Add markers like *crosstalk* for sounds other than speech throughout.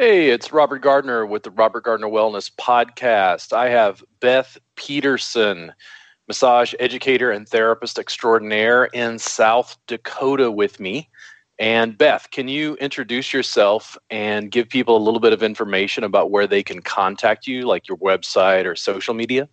Hey, it's Robert Gardner with the Robert Gardner Wellness Podcast. I have Beth Peterson, massage educator and therapist extraordinaire in South Dakota with me. And Beth, can you introduce yourself and give people a little bit of information about where they can contact you, like your website or social media?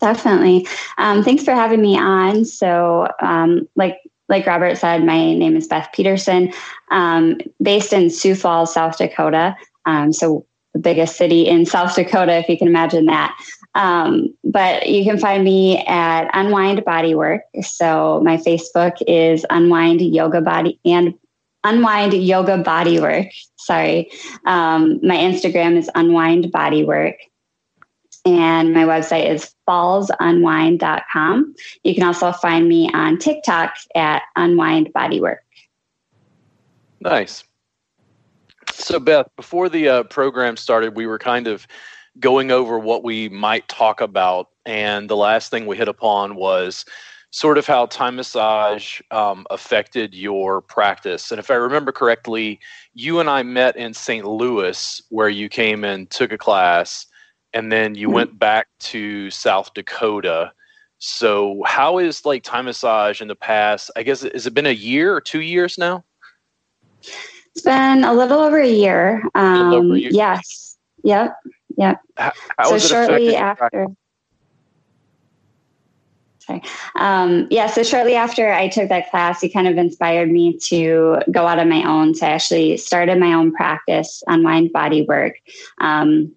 Definitely. Um, thanks for having me on. So, um, like like Robert said, my name is Beth Peterson, um, based in Sioux Falls, South Dakota. Um, so the biggest city in *laughs* South Dakota, if you can imagine that. Um, but you can find me at Unwind Bodywork. So my Facebook is Unwind Yoga Body and Unwind Yoga Bodywork. Sorry. Um, my Instagram is Unwind Bodywork and my website is fallsunwind.com. You can also find me on TikTok at Unwind Bodywork. Nice. So, Beth, before the uh, program started, we were kind of going over what we might talk about. And the last thing we hit upon was sort of how Thai massage um, affected your practice. And if I remember correctly, you and I met in St. Louis, where you came and took a class and then you mm-hmm. went back to South Dakota. So, how is like Thai massage in the past? I guess has it been a year or two years now? It's been a little over a year. Um, over a year. Yes. Yep. Yep. How, how so shortly after. Sorry. Um, yeah, so shortly after I took that class, it kind of inspired me to go out on my own. So I actually started my own practice, Unwind Bodywork. Um,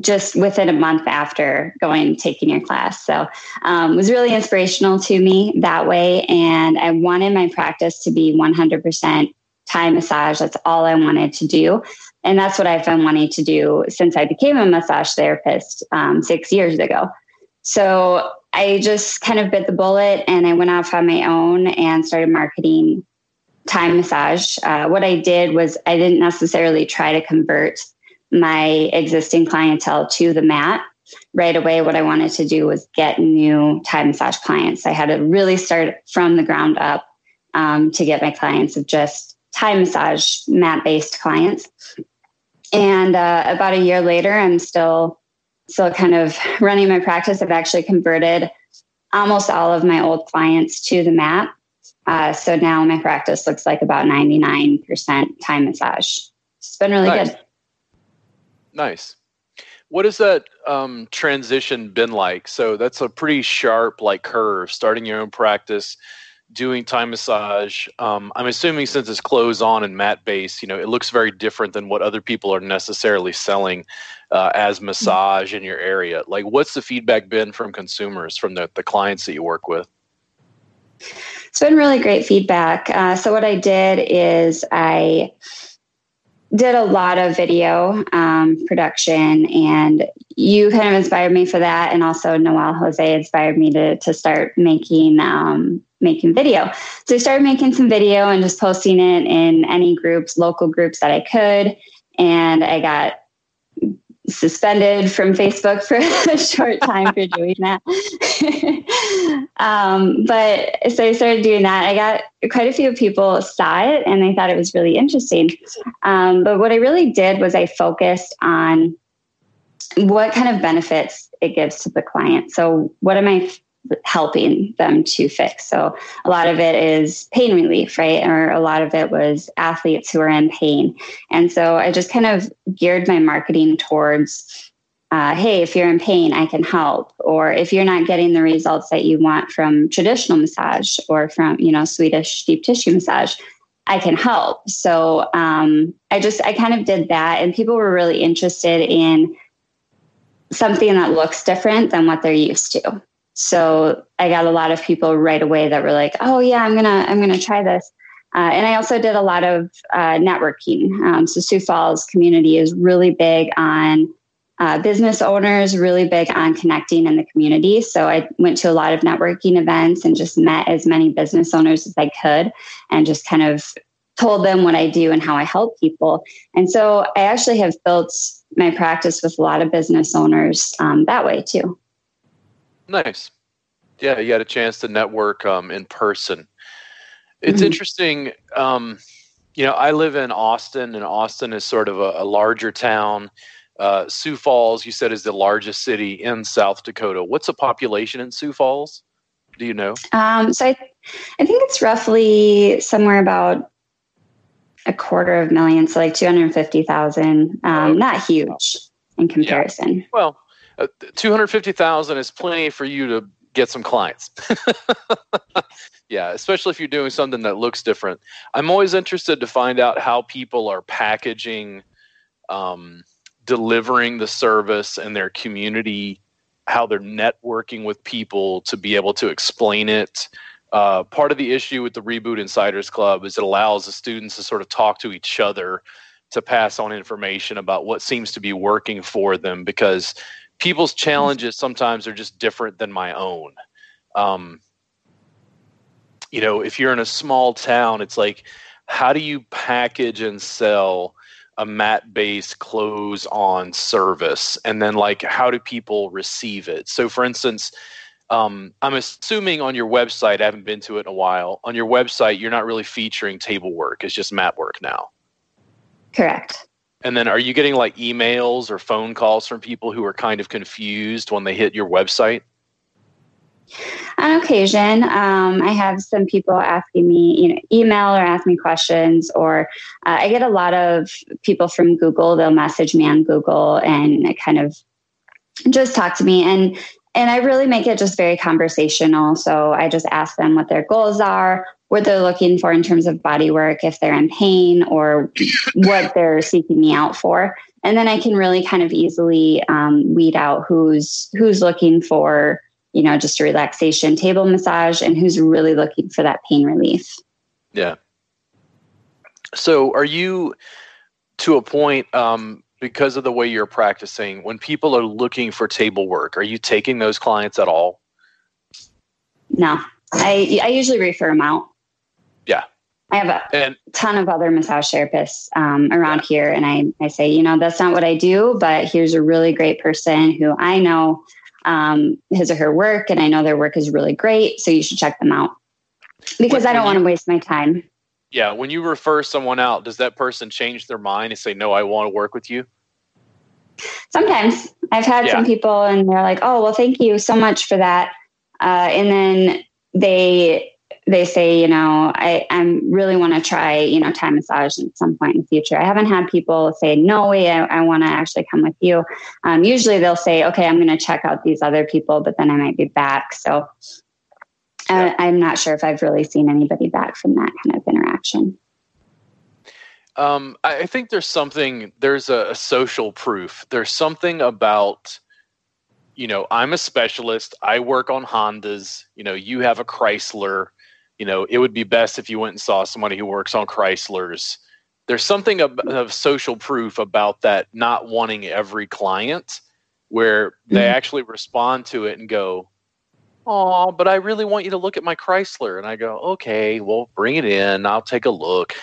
just within a month after going taking your class. So um, was really inspirational to me that way. And i wanted my practice to be 100% thai massage. That's all i wanted to do. And that's what i've been wanting to do since i became a massage therapist um, six years ago. So i just kind of bit the bullet and i went off on my own and started marketing thai massage. Uh, what i did was i didn't necessarily try to convert my existing clientele to the mat. Right away what i wanted to do was get new Thai massage clients. I had to really start from the ground up um, to get my clients of just Thai massage mat based clients. And uh, about a year later i'm still still kind of running my practice. I've actually converted almost all of my old clients to the mat. Uh, so now my practice looks like about 99% Thai massage. It's been really nice. good Nice. What has that um, transition been like? So that's a pretty sharp like curve. Starting your own practice, doing Thai massage. Um, I'm assuming since it's clothes on and mat based, you know, it looks very different than what other people are necessarily selling uh, as massage in your area. Like, what's the feedback been from consumers, from the, the clients that you work with? It's been really great feedback. Uh, so what I did is I did a lot of video um, production and you kind of inspired me for that. And also Noel Jose inspired me to, to start making um, making video. So i started making some video and just posting it in any groups local groups that i could. And i got suspended from Facebook for a *laughs* short time for doing that. *laughs* um, but so I started doing that. I got quite a few people saw it and they thought it was really interesting. Um, but what I really did was I focused on what kind of benefits it gives to the client. So, what am I helping them to fix. So a lot of it is pain relief, right? Or a lot of it was athletes who are in pain. And so I just kind of geared my marketing towards uh, hey, if you're in pain, I can help. Or if you're not getting the results that you want from traditional massage or from, you know, Swedish deep tissue massage, I can help. So um, I just, I kind of did that. And people were really interested in something that looks different than what they're used to. So I got a lot of people right away that were like, "Oh yeah, I'm gonna I'm gonna try this." Uh, and I also did a lot of uh, networking. Um, so Sioux Falls community is really big on uh, business owners, really big on connecting in the community. So I went to a lot of networking events and just met as many business owners as I could, and just kind of told them what I do and how I help people. And so I actually have built my practice with a lot of business owners um, that way too. Nice. Yeah, you had a chance to network um, in person. It's mm-hmm. interesting. Um, you know, I live in Austin, and Austin is sort of a, a larger town. Uh, Sioux Falls, you said, is the largest city in South Dakota. What's the population in Sioux Falls? Do you know? Um, so I, I think it's roughly somewhere about a quarter of a million, so like 250,000. Um, Not huge in comparison. Yeah. Well, uh, 250,000 is plenty for you to get some clients. *laughs* yeah, especially if you're doing something that looks different. I'm always interested to find out how people are packaging, um, delivering the service and their community, how they're networking with people to be able to explain it. Uh, part of the issue with the Reboot Insiders Club is it allows the students to sort of talk to each other to pass on information about what seems to be working for them because people's challenges sometimes are just different than my own. Um, you know, if you're in a small town, it's like, how do you package and sell a mat based close on service? And then, like, how do people receive it? So, for instance, um, I'm assuming on your website, I haven't been to it in a while. On your website, you're not really featuring table work, it's just mat work now. Correct. And then are you getting like emails or phone calls from people who are kind of confused when they hit your website? On occasion, um, I have some people asking me, you know, email or ask me questions, or uh, I get a lot of people from Google. They'll message me on Google and kind of just talk to me, and and I really make it just very conversational. So I just ask them what their goals are, what they're looking for in terms of body work, if they're in pain or what they're seeking me out for. And then I can really kind of easily um, weed out who's who's looking for, you know, just a relaxation table massage and who's really looking for that pain relief. Yeah. So are you to a point um, because of the way you're practicing, when people are looking for table work, are you taking those clients at all? No. I I usually refer them out. Yeah. I have a and, ton of other massage therapists um, around yeah. here, and I, I say, you know, that's not what I do, but here's a really great person who I know um, his or her work, and I know their work is really great, so you should check them out because I don't want to waste my time. Yeah, when you refer someone out, does that person change their mind and say, "No, I want to work with you"? Sometimes I've had yeah. some people, and they're like, "Oh, well, thank you so much for that," uh, and then they they say, you know, I I really want to try, you know, Thai massage at some point in the future. I haven't had people say, no way, I, I want to actually come with you. Um, usually they'll say, okay, I'm going to check out these other people, but then I might be back. So yeah. I, I'm not sure if I've really seen anybody back from that kind of interaction. Um, I think there's something, there's a, a social proof. There's something about, you know, I'm a specialist. I work on Hondas. You know, you have a Chrysler you know, it would be best if you went and saw somebody who works on Chryslers. There's something of, of social proof about that not wanting every client where they mm-hmm. actually respond to it and go, Oh, but I really want you to look at my Chrysler. And I go, Okay, well, bring it in. I'll take a look.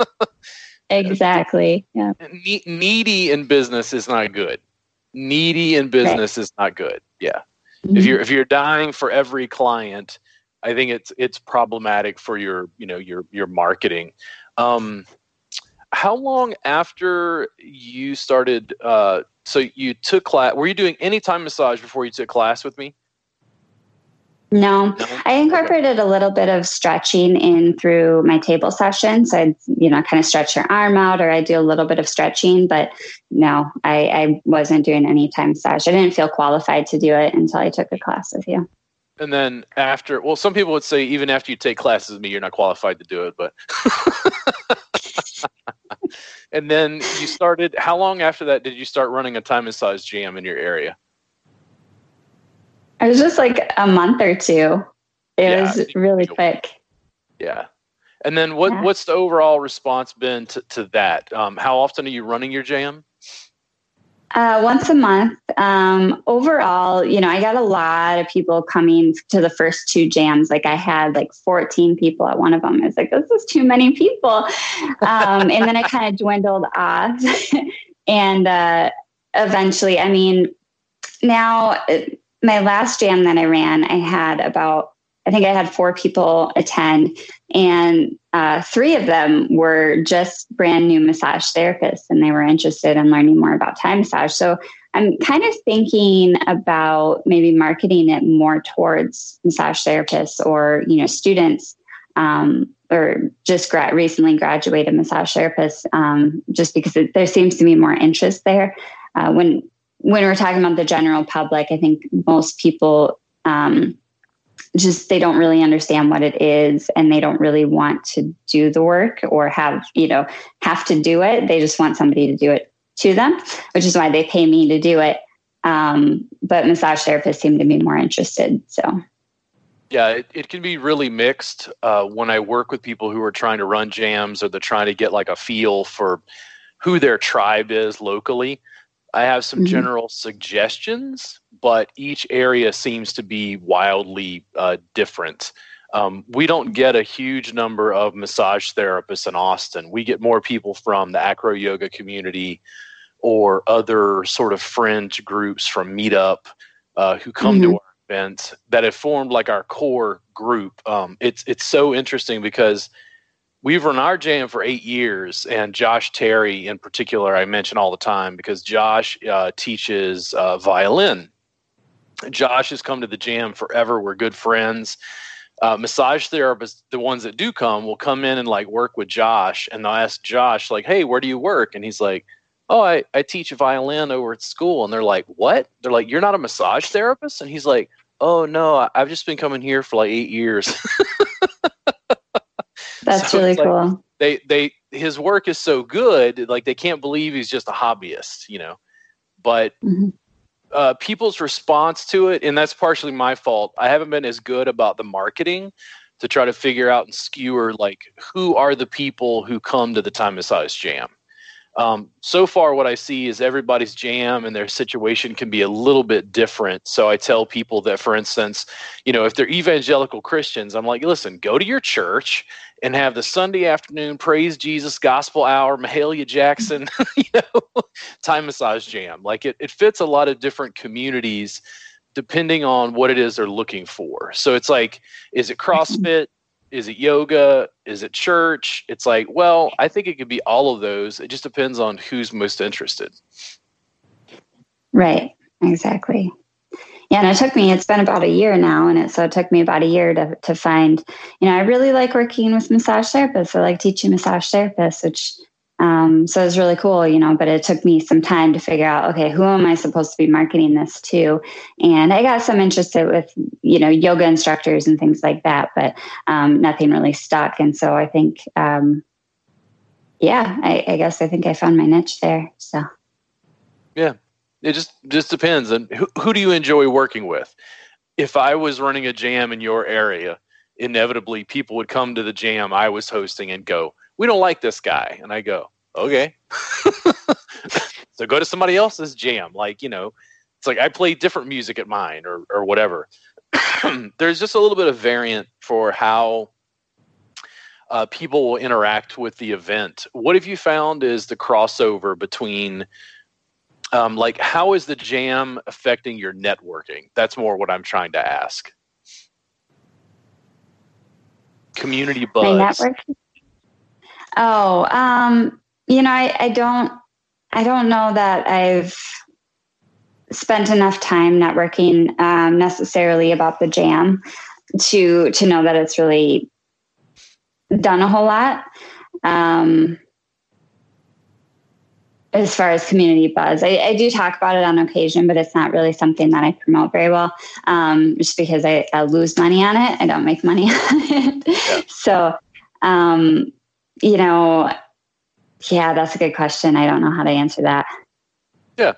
*laughs* exactly. Yeah. Ne- needy in business is not good. Needy in business right. is not good. Yeah. Mm-hmm. If you're if you're dying for every client, I think it's it's problematic for your you know your your marketing. Um, how long after you started? Uh, so you took class. Were you doing any Thai massage before you took class with me? No? I incorporated a little bit of stretching in through my table session. So I'd, you know, kind of stretch your arm out or I do a little bit of stretching, but no, I, I wasn't doing any Thai massage. I didn't feel qualified to do it until I took a class with you and then after well some people would say even after you take classes with me you're not qualified to do it but *laughs* and then you started how long after that did you start running a Thai massage jam in your area it was just like a month or two it yeah, was really quick yeah and then what yeah. what's the overall response been to, to that um, how often are you running your jam uh, once a month. Um, overall, you know, I got a lot of people coming to the first two jams. Like I had like 14 people at one of them. It's like, this is too many people. Um, and then it kind of *laughs* dwindled off. *laughs* and uh, eventually, I mean, now uh, my last jam that I ran, I had about I think I had four people attend, and uh, three of them were just brand new massage therapists, and they were interested in learning more about Thai massage. So I'm kind of thinking about maybe marketing it more towards massage therapists or you know students um, or just gra- recently graduated massage therapists, um, just because it, there seems to be more interest there. Uh, when when we're talking about the general public, I think most people um, just they don't really understand what it is and they don't really want to do the work or have you know have to do it. They just want somebody to do it to them which is why they pay me to do it. Um, but massage therapists seem to be more interested so. Yeah it, it can be really mixed. Uh, when i work with people who are trying to run jams or they're trying to get like a feel for who their tribe is locally I have some mm-hmm. general suggestions, but each area seems to be wildly uh, different. Um, we don't get a huge number of massage therapists in Austin. We get more people from the acro yoga community or other sort of fringe groups from Meetup uh, who come mm-hmm. to our events that have formed like our core group. Um, it's it's so interesting because we've run our jam for eight years, and Josh Terry in particular, I mention all the time because Josh uh, teaches uh, violin. Josh has come to the jam forever. We're good friends. Uh, massage therapists, the ones that do come, will come in and like work with Josh, and they'll ask Josh like, "Hey, where do you work?" And he's like, "Oh, I, I teach violin over at school." And they're like, "What?" They're like, "You're not a massage therapist?" And he's like, "Oh no, I've just been coming here for like eight years." *laughs* *laughs* That's so really cool. They they his work is so good, like they can't believe he's just a hobbyist, you know. But mm-hmm. uh, people's response to it, and that's partially my fault. I haven't been as good about the marketing to try to figure out and skewer like who are the people who come to the Thai Massage Jam. Um, so far, what I see is everybody's jam and their situation can be a little bit different. So I tell people that, for instance, you know, if they're evangelical Christians, I'm like, listen, go to your church and have the Sunday afternoon praise Jesus gospel hour, Mahalia Jackson, *laughs* you know, Thai massage jam. Like it, it fits a lot of different communities depending on what it is they're looking for. So it's like, is it CrossFit? Is it yoga? Is it church? It's like, well, I think it could be all of those. It just depends on who's most interested. Right. Exactly. Yeah, and it took me, it's been about a year now. And it, so it took me about a year to, to find, you know, I really like working with massage therapists. I like teaching massage therapists, which, um, so was really cool, you know, but it took me some time to figure out, okay, who am I supposed to be marketing this to? And I got some interested with, you know, yoga instructors and things like that, but um, nothing really stuck. And so I think, um, yeah, I, I guess I think I found my niche there. So, yeah, it just just depends on who, who do you enjoy working with if i was running a jam in your area inevitably people would come to the jam i was hosting and go we don't like this guy. And i go okay. *laughs* So go to somebody else's jam. Like you know it's like i play different music at mine or or whatever. *clears throat* There's just a little bit of variant for how uh, people will interact with the event. What have you found is the crossover between um, like how is the jam affecting your networking? That's more what i'm trying to ask. Community buzz oh um, you know I, I don't i don't know that i've spent enough time networking um, necessarily about the jam to to know that it's really done a whole lot um, as far as community buzz. I, I, do talk about it on occasion, but it's not really something that I promote very well, um, just because I, I, lose money on it. I don't make money *laughs* on it. So, um, you know, yeah, that's a good question. I don't know how to answer that. Yeah.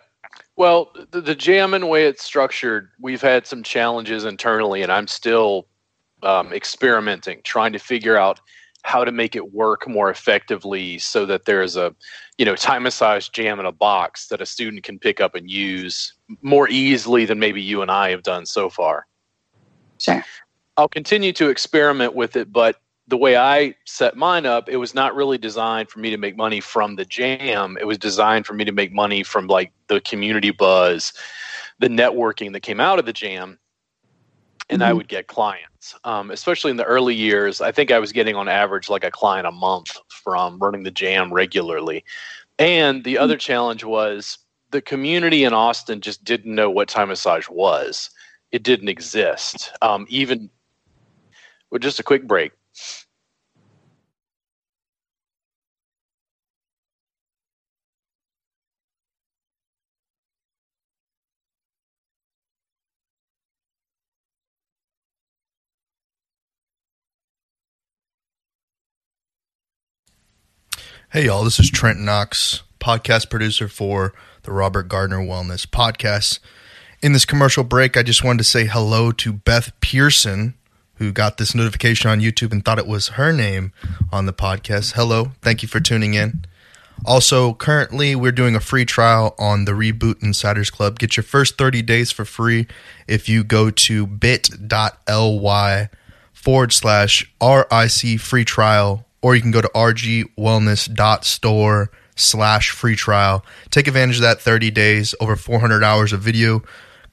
Well, the, the jam and way it's structured, we've had some challenges internally, and I'm still um, experimenting, trying to figure out how to make it work more effectively so that there's a you know Thai massage jam in a box that a student can pick up and use more easily than maybe you and i have done so far sure i'll continue to experiment with it but the way i set mine up it was not really designed for me to make money from the jam it was designed for me to make money from like the community buzz the networking that came out of the jam and mm-hmm. I would get clients. Um, especially in the early years, I think I was getting on average like a client a month from running the jam regularly. And the mm-hmm. other challenge was the community in Austin just didn't know what Thai massage was. It didn't exist. Um, even with well, just a quick break. Hey, y'all, this is Trent Knox, podcast producer for the Robert Gardner Wellness Podcast. In this commercial break, I just wanted to say hello to Beth Pearson, who got this notification on YouTube and thought it was her name on the podcast. Hello, thank you for tuning in. Also, currently, we're doing a free trial on the Reboot Insiders Club. Get your first 30 days for free if you go to bit.ly forward slash RIC free trial or you can go to rgwellness.store slash free trial. Take advantage of that 30 days, over 400 hours of video,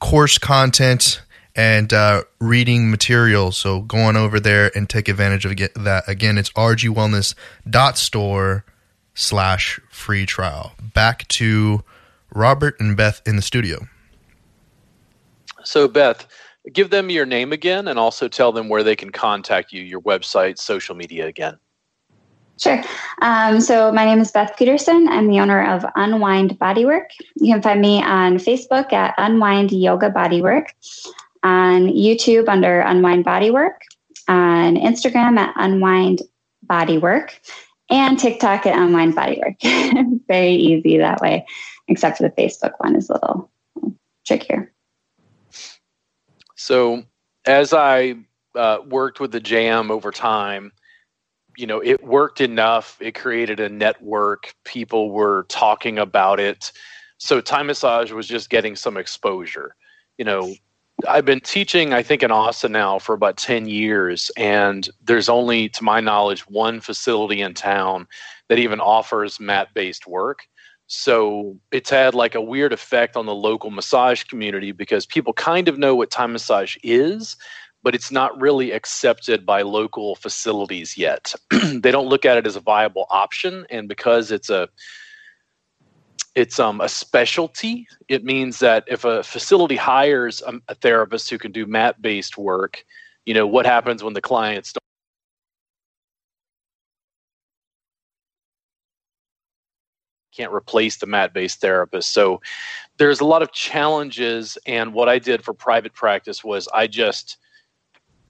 course content, and uh, reading material. So go on over there and take advantage of that. Again, it's rgwellness.store slash free trial. Back to Robert and Beth in the studio. So, Beth, give them your name again and also tell them where they can contact you, your website, social media again. Sure. Um, so my name is Beth Peterson. I'm the owner of Unwind Bodywork. You can find me on Facebook at Unwind Yoga Bodywork, on YouTube under Unwind Bodywork, on Instagram at Unwind Bodywork, and TikTok at Unwind Bodywork. *laughs* Very easy that way, except for the Facebook one is a little trickier. So as I uh, worked with the Jam over time, you know it worked enough it created a network people were talking about it. So Thai massage was just getting some exposure. You know i've been teaching i think in austin now for about 10 years and there's only to my knowledge one facility in town that even offers mat based work. So it's had like a weird effect on the local massage community because people kind of know what Thai massage is but it's not really accepted by local facilities yet. *clears throat* they don't look at it as a viable option, and because it's a it's um, a specialty. It means that if a facility hires a, a therapist who can do mat based work, you know what happens when the clients don't. Can't replace the mat based therapist. So there's a lot of challenges. And what I did for private practice was I just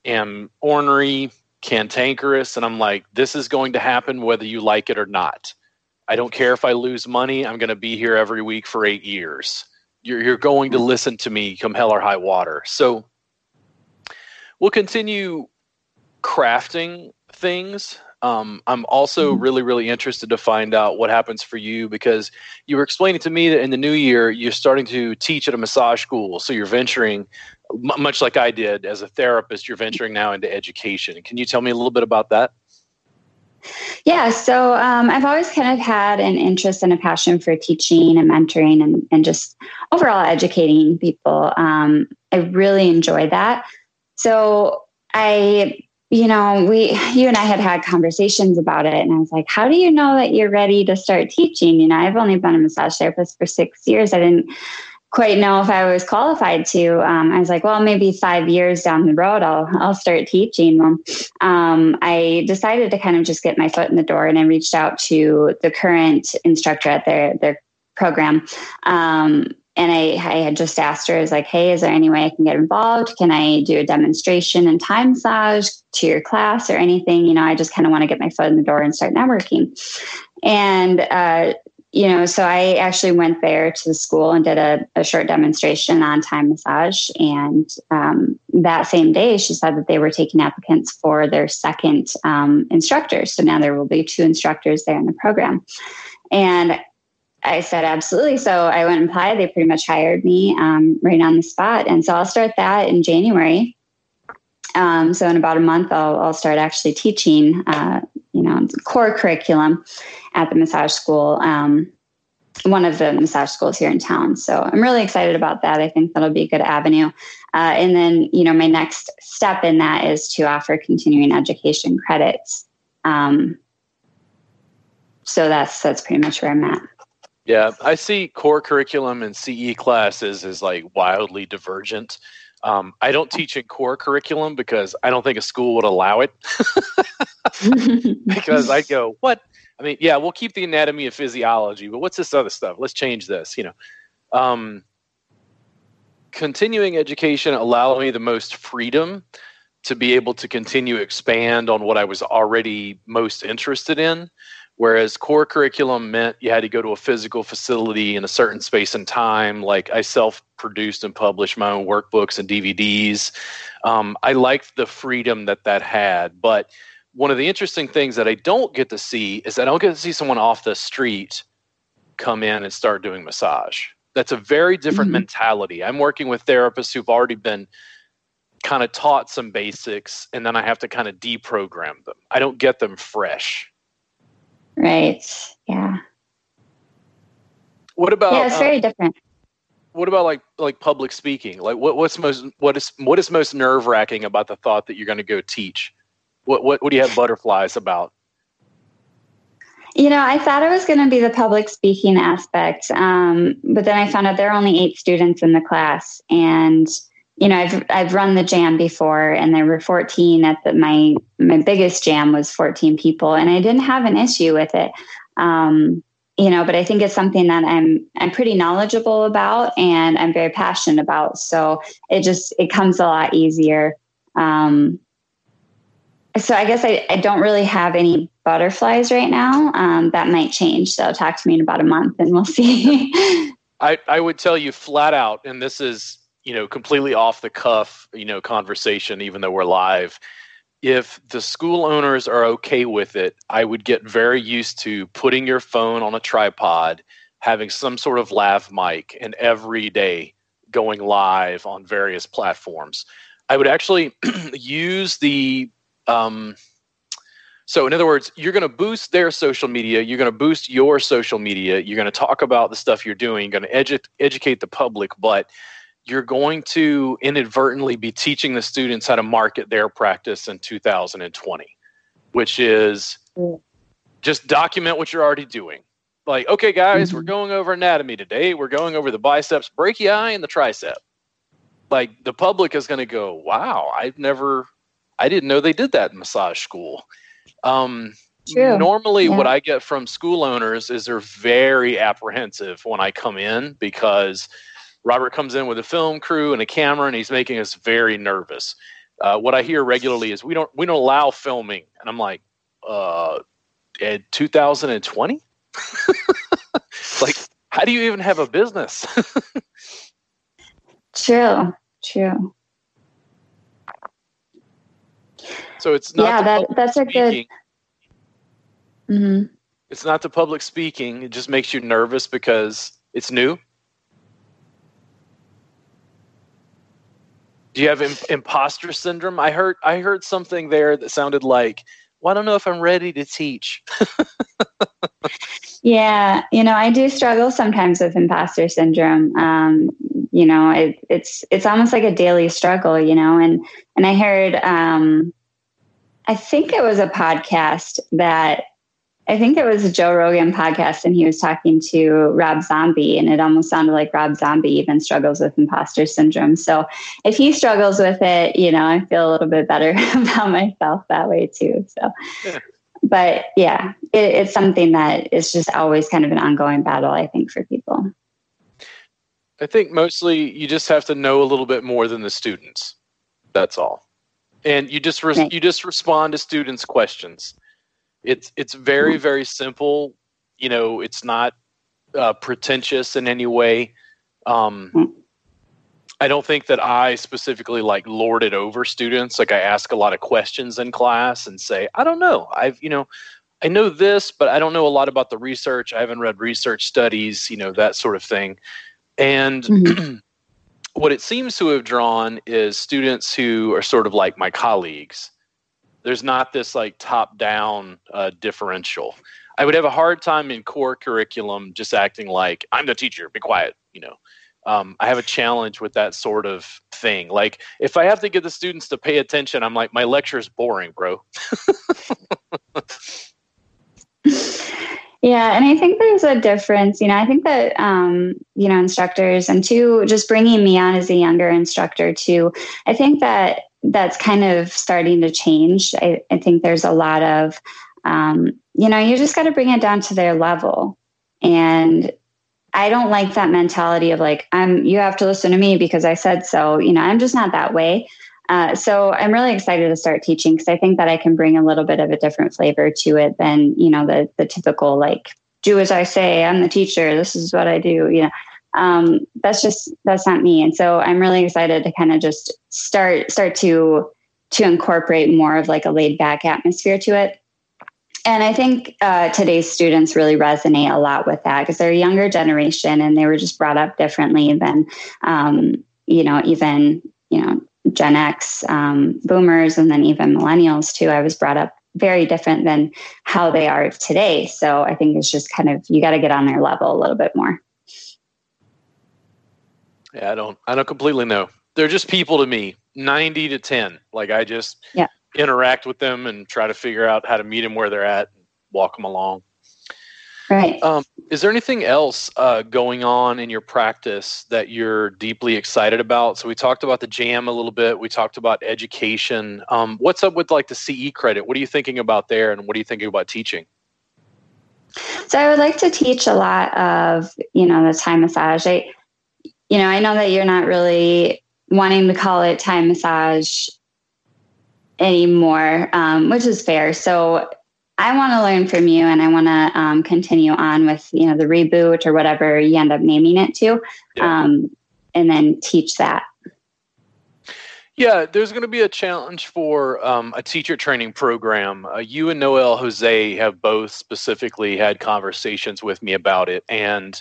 am ornery, cantankerous, and I'm like, this is going to happen whether you like it or not. I don't care if I lose money. I'm going to be here every week for eight years. You're, you're going to mm-hmm. listen to me come hell or high water. So we'll continue crafting things um, I'm also mm-hmm. really, really interested to find out what happens for you because you were explaining to me that in the new year you're starting to teach at a massage school. So you're venturing, much like I did as a therapist, you're venturing now into education. Can you tell me a little bit about that? Yeah, so um, I've always kind of had an interest and a passion for teaching and mentoring and, and just overall educating people. Um, I really enjoy that. So I you know, we, you and I had had conversations about it. And I was like, how do you know that you're ready to start teaching? You know, I've only been a massage therapist for six years. I didn't quite know if I was qualified to. Um, I was like, well, maybe five years down the road, I'll, I'll start teaching them. Um, I decided to kind of just get my foot in the door and I reached out to the current instructor at their, their program. Um, and I, I had just asked her, I was like, hey, is there any way I can get involved? Can I do a demonstration and Thai massage to your class or anything? You know, I just kind of want to get my foot in the door and start networking. And, uh, you know, so I actually went there to the school and did a, a short demonstration on Thai massage. And um, that same day, she said that they were taking applicants for their second um, instructor. So now there will be two instructors there in the program. And I said, absolutely. So I went and applied. They pretty much hired me um, right on the spot. And so I'll start that in January. Um, so in about a month, I'll, I'll start actually teaching, uh, you know, core curriculum at the massage school. Um, one of the massage schools here in town. So I'm really excited about that. I think that'll be a good avenue. Uh, and then, you know, my next step in that is to offer continuing education credits. Um, so that's that's pretty much where I'm at. Yeah, I see core curriculum and CE classes as like wildly divergent. Um, I don't teach in core curriculum because I don't think a school would allow it. *laughs* because I go, what? I mean, yeah, we'll keep the anatomy of physiology, but what's this other stuff? Let's change this. You know, um, continuing education allowed me the most freedom to be able to continue expand on what I was already most interested in. Whereas core curriculum meant you had to go to a physical facility in a certain space and time. Like I self produced and published my own workbooks and DVDs. Um, I liked the freedom that that had. But one of the interesting things that I don't get to see is I don't get to see someone off the street come in and start doing massage. That's a very different mm-hmm. mentality. I'm working with therapists who've already been kind of taught some basics and then I have to kind of deprogram them. I don't get them fresh Right. Yeah. What about? Yeah, it's very uh, different. What about like like public speaking? Like what what's most what is what is most nerve wracking about the thought that you're going to go teach? What what what do you have butterflies about? You know, I thought it was going to be the public speaking aspect, um, but then I found out there are only eight students in the class, and you know, I've I've run the jam before, and there were 14 at the my my biggest jam was 14 people, and I didn't have an issue with it. Um, you know, but I think it's something that I'm I'm pretty knowledgeable about, and I'm very passionate about. So it just it comes a lot easier. Um, so I guess I, I don't really have any butterflies right now. Um, that might change. So talk to me in about a month, and we'll *laughs* see. I I would tell you flat out, and this is you know completely off the cuff you know conversation even though we're live. If the school owners are okay with it i would get very used to putting your phone on a tripod having some sort of lav mic and every day going live on various platforms. I would actually *clears throat* use the um, so in other words you're going to boost their social media you're going to boost your social media you're going to talk about the stuff you're doing you're going to edu- educate the public but you're going to inadvertently be teaching the students how to market their practice in 2020, which is just document what you're already doing. Like, okay, guys, mm-hmm. we're going over anatomy today. We're going over the biceps, brachii, and the tricep. Like, the public is going to go, wow, I've never, I didn't know they did that in massage school. Um, True. Normally, yeah. what I get from school owners is they're very apprehensive when I come in because – Robert comes in with a film crew and a camera, and he's making us very nervous. Uh, what I hear regularly is we don't we don't allow filming, and I'm like, uh, in 2020, *laughs* like, how do you even have a business? *laughs* true, true. So it's not yeah, that that's speaking. a good. Mm-hmm. It's not the public speaking. It just makes you nervous because it's new. Do you have Im- imposter syndrome? I heard I heard something there that sounded like, "Well, I don't know if I'm ready to teach." *laughs* yeah, you know, I do struggle sometimes with imposter syndrome. Um, you know, it, it's it's almost like a daily struggle. You know, and and I heard, um, I think it was a podcast that I think it was a Joe Rogan podcast, and he was talking to Rob Zombie, and it almost sounded like Rob Zombie even struggles with imposter syndrome. So if he struggles with it, you know, I feel a little bit better *laughs* about myself that way too. So, yeah. but yeah, it, it's something that is just always kind of an ongoing battle, I think, for people. I think mostly you just have to know a little bit more than the students. That's all, and you just re- right. you just respond to students' questions it's it's very very simple. You know, it's not uh, pretentious in any way. Um. I don't think that I specifically like lord it over students. Like I ask a lot of questions in class and say, I don't know. I've you know, I know this, but I don't know a lot about the research. I haven't read research studies, you know, that sort of thing. And mm-hmm. *clears throat* what it seems to have drawn is students who are sort of like my colleagues there's not this like top down uh, differential. I would have a hard time in core curriculum just acting like I'm the teacher, be quiet, you know. Um, I have a challenge with that sort of thing. Like if I have to get the students to pay attention, I'm like, my lecture is boring, bro. *laughs* *laughs* Yeah, and I think there's a difference. You know, I think that um, you know instructors and two, just bringing me on as a younger instructor too. I think that that's kind of starting to change. I, I think there's a lot of um, you know, you just got to bring it down to their level, and I don't like that mentality of like I'm. You have to listen to me because I said so. You know, I'm just not that way. Uh, so I'm really excited to start teaching because I think that I can bring a little bit of a different flavor to it than you know the the typical like do as I say. I'm the teacher. This is what I do. You know, um, that's just that's not me. And so I'm really excited to kind of just start start to to incorporate more of like a laid back atmosphere to it. And I think uh, today's students really resonate a lot with that because they're a younger generation and they were just brought up differently than, um, you know, even you know Gen X, um, boomers, and then even millennials too. I was brought up very different than how they are today. So I think it's just kind of you got to get on their level a little bit more. Yeah, I don't. I don't completely know. They're just people to me. Ninety to ten. Like I just yeah. interact with them and try to figure out how to meet them where they're at, and walk them along. Right. Um, is there anything else uh, going on in your practice that you're deeply excited about? So we talked about the jam a little bit. We talked about education. Um, what's up with like the CE credit? What are you thinking about there, and what are you thinking about teaching? So I would like to teach a lot of you know the Thai massage. I, you know, I know that you're not really wanting to call it Thai massage anymore, um, which is fair. So I want to learn from you and I want to um, continue on with, you know, the reboot or whatever you end up naming it to, yeah. um, and then teach that. Yeah, there's going to be a challenge for um, a teacher training program. Uh, you and Noel Jose have both specifically had conversations with me about it. And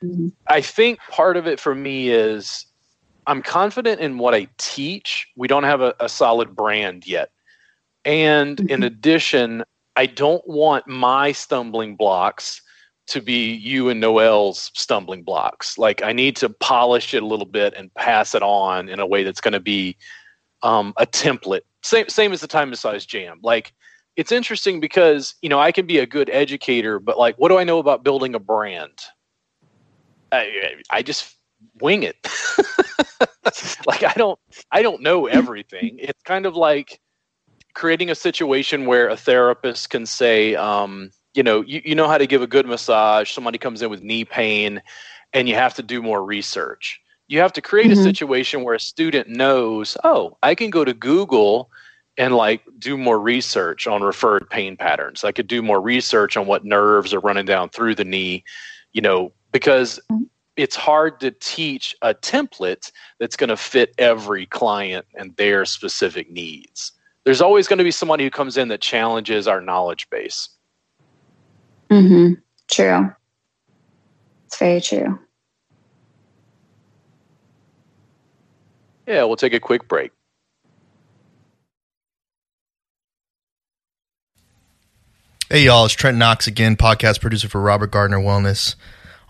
mm-hmm. I think part of it for me is I'm confident in what I teach. We don't have a, a solid brand yet. And mm-hmm. in addition, I don't want my stumbling blocks to be you and Noel's stumbling blocks. Like I need to polish it a little bit and pass it on in a way that's going to be um, a template. Same same as the Thai size jam. Like it's interesting because you know I can be a good educator, but like what do I know about building a brand? I, I just wing it. *laughs* like I don't I don't know everything. It's kind of like creating a situation where a therapist can say, um, you know, you, you know how to give a good massage. Somebody comes in with knee pain, and you have to do more research. You have to create mm-hmm. a situation where a student knows, oh, I can go to Google and like do more research on referred pain patterns. I could do more research on what nerves are running down through the knee, you know, because mm-hmm. it's hard to teach a template that's going to fit every client and their specific needs there's always going to be somebody who comes in that challenges our knowledge base. Mm-hmm. True. It's very true. Yeah, we'll take a quick break. Hey, y'all, it's Trent Knox again, podcast producer for Robert Gardner Wellness.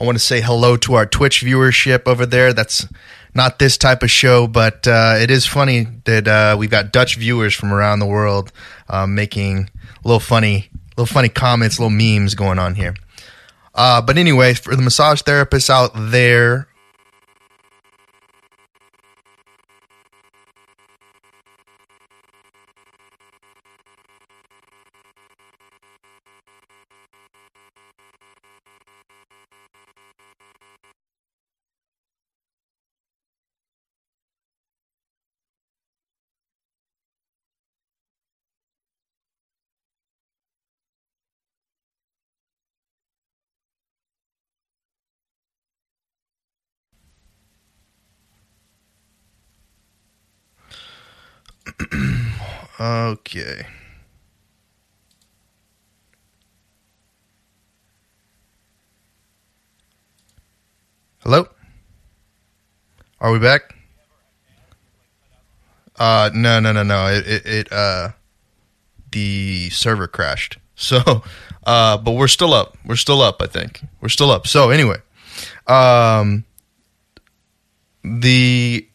I want to say hello to our Twitch viewership over there. That's not this type of show, but uh, it is funny that uh, we've got Dutch viewers from around the world uh, making little funny, little funny comments, little memes going on here. Uh, but anyway, for the massage therapists out there okay. Hello? Are we back? Uh, no, no, no, no. It, it, it, uh, the server crashed. *laughs* So, uh, but we're still up. We're still up. I think we're still up. So anyway, um, the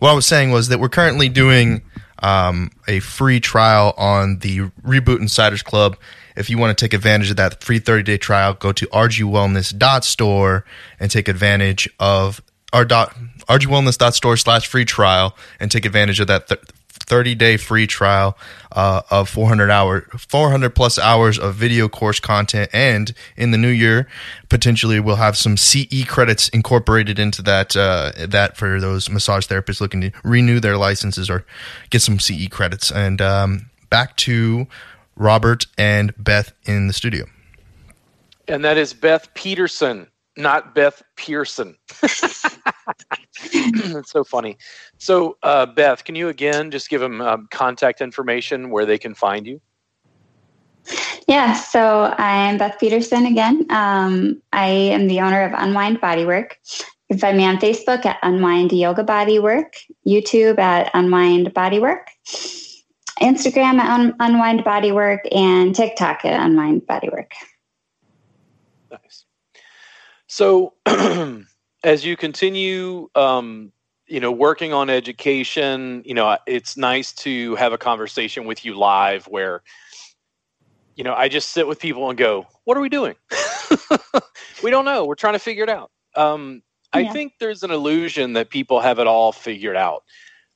what I was saying was that we're currently doing um, a free trial on the Reboot Insiders Club. If you want to take advantage of that free 30 day trial, go to rgwellness.store and take advantage of our dot rgwellness.store slash free trial and take advantage of that th- 30 day free trial uh, of 400 hour 400 plus hours of video course content. And in the new year potentially we'll have some CE credits incorporated into that uh, that for those massage therapists looking to renew their licenses or get some CE credits. And um, back to Robert and Beth in the studio. And that is Beth Peterson not Beth Pearson. That's *laughs* so funny. So, uh, Beth, can you again just give them um, contact information where they can find you? Yeah, so I'm Beth Peterson again. Um, I am the owner of Unwind Bodywork. You can find me on Facebook at Unwind Yoga Bodywork, YouTube at Unwind Bodywork, Instagram at Un- Unwind Bodywork, and TikTok at Unwind Bodywork. So, *clears throat* as you continue, um, you know, working on education, you know, it's nice to have a conversation with you live where, you know, I just sit with people and go, "What are we doing? *laughs* we don't know. We're trying to figure it out." Um, I yeah. think there's an illusion that people have it all figured out.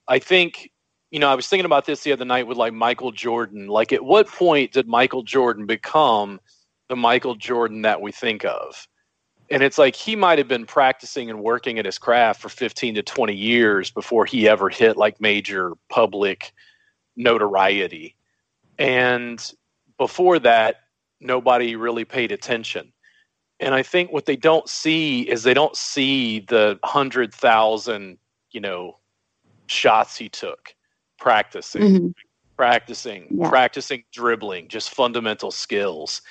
I think, you know, I was thinking about this the other night with like Michael Jordan. Like, at what point did Michael Jordan become the Michael Jordan that we think of? And it's like he might have been practicing and working at his craft for 15 to 20 years before he ever hit like major public notoriety and before that nobody really paid attention and i think what they don't see is they don't see the 100,000 you know shots he took practicing mm-hmm. practicing yeah. practicing dribbling just fundamental skills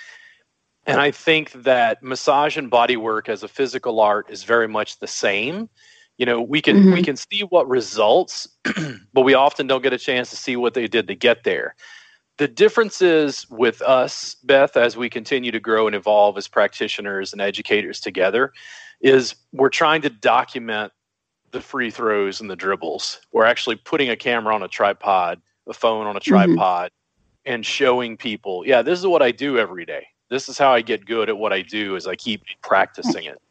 and I think that massage and body work as a physical art is very much the same. You know, we can mm-hmm. we can see what results, *clears throat* but we often don't get a chance to see what they did to get there. The difference is with us, Beth, as we continue to grow and evolve as practitioners and educators together, is we're trying to document the free throws and the dribbles. We're actually putting a camera on a tripod, a phone on a mm-hmm. tripod, mm-hmm. and showing people, yeah, this is what I do every day this is how I get good at what I do is I keep practicing it.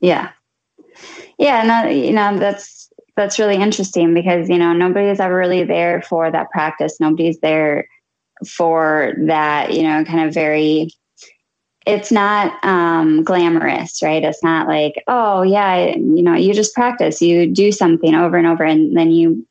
Yeah. Yeah, no, you know, that's that's really interesting because, you know, nobody's ever really there for that practice. Nobody's there for that, you know, kind of very it's not um, glamorous, right? It's not like, oh yeah, you know, you just practice, you do something over and over, and then you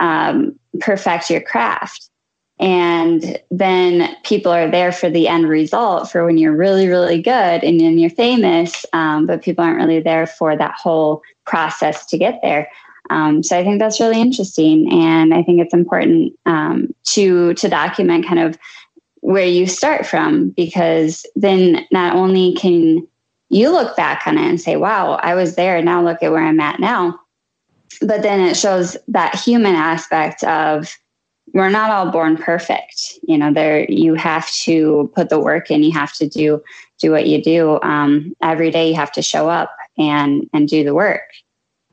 um, perfect your craft and then people are there for the end result for when you're really really good and then you're famous um, but people aren't really there for that whole process to get there. Um, so i think that's really interesting. And i think it's important um, to to document kind of where you start from because then not only can you look back on it and say wow i was there. Now look at where i'm at now. But then it shows that human aspect of we're not all born perfect. You know there you have to put the work in. You have to do do what you do. Um, every day you have to show up and and do the work.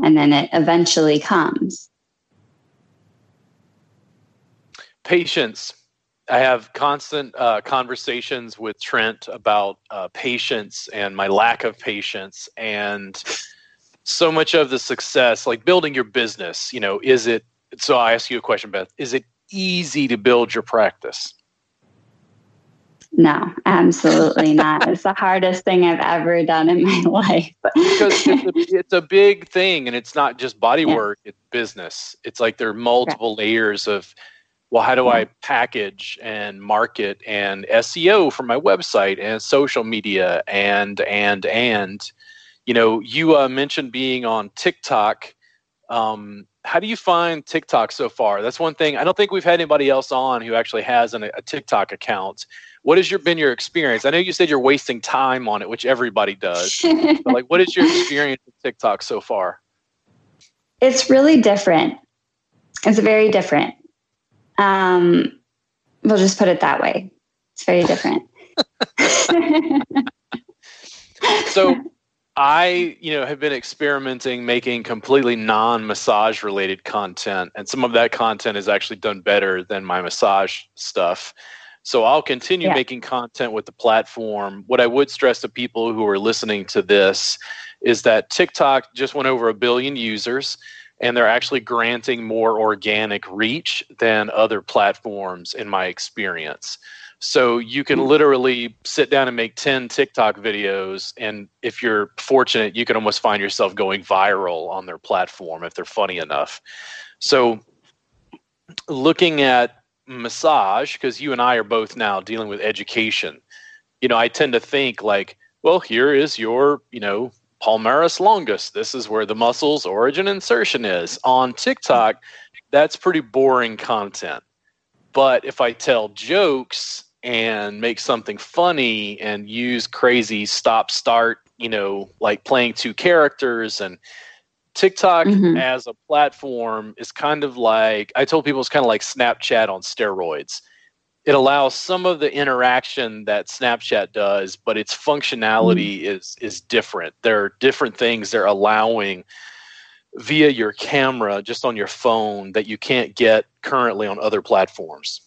And then it eventually comes. Patience. I have constant uh, conversations with trent about uh, patience and my lack of patience and so much of the success like building your business you know is it so i ask you a question beth is it easy to build your practice? No, absolutely not. It's the hardest thing I've ever done in my *laughs* life. because it's a, it's a, big thing and it's not just body yeah. work, it's business. It's like there are multiple right. layers of, well, how do. I package and market and SEO for my website and social media and, and, and, you know, you uh, mentioned being on TikTok. Um, how do you find TikTok so far? That's one thing. I don't think we've had anybody else on who actually has an, a TikTok account. What has your been your experience? I know you said you're wasting time on it, which everybody does. but like, what is your experience with TikTok so far? It's really different. It's very different. Um, we'll just put it that way. It's very different. *laughs* so I, you know, have been experimenting making completely non-massage related content, and some of that content is actually done better than my massage stuff. So I'll continue yeah. making content with the platform. What I would stress to people who are listening to this is that TikTok just went over a billion users and they're actually granting more organic reach than other platforms in my experience. So you can hmm. literally sit down and make 10 TikTok videos. And if you're fortunate, you can almost find yourself going viral on their platform if they're funny enough. So looking at massage, because you and I are both now dealing with education, you know, I tend to think like, well, here is your, you know, palmaris longus. This is where the muscle's origin insertion is. On TikTok, that's pretty boring content. But if I tell jokes and make something funny and use crazy stop start, you know, like playing two characters and TikTok mm-hmm. as a platform is kind of like I told people it's kind of like Snapchat on steroids. It allows some of the interaction that Snapchat does, but its functionality mm-hmm. is is different. There are different things they're allowing via your camera just on your phone that you can't get currently on other platforms.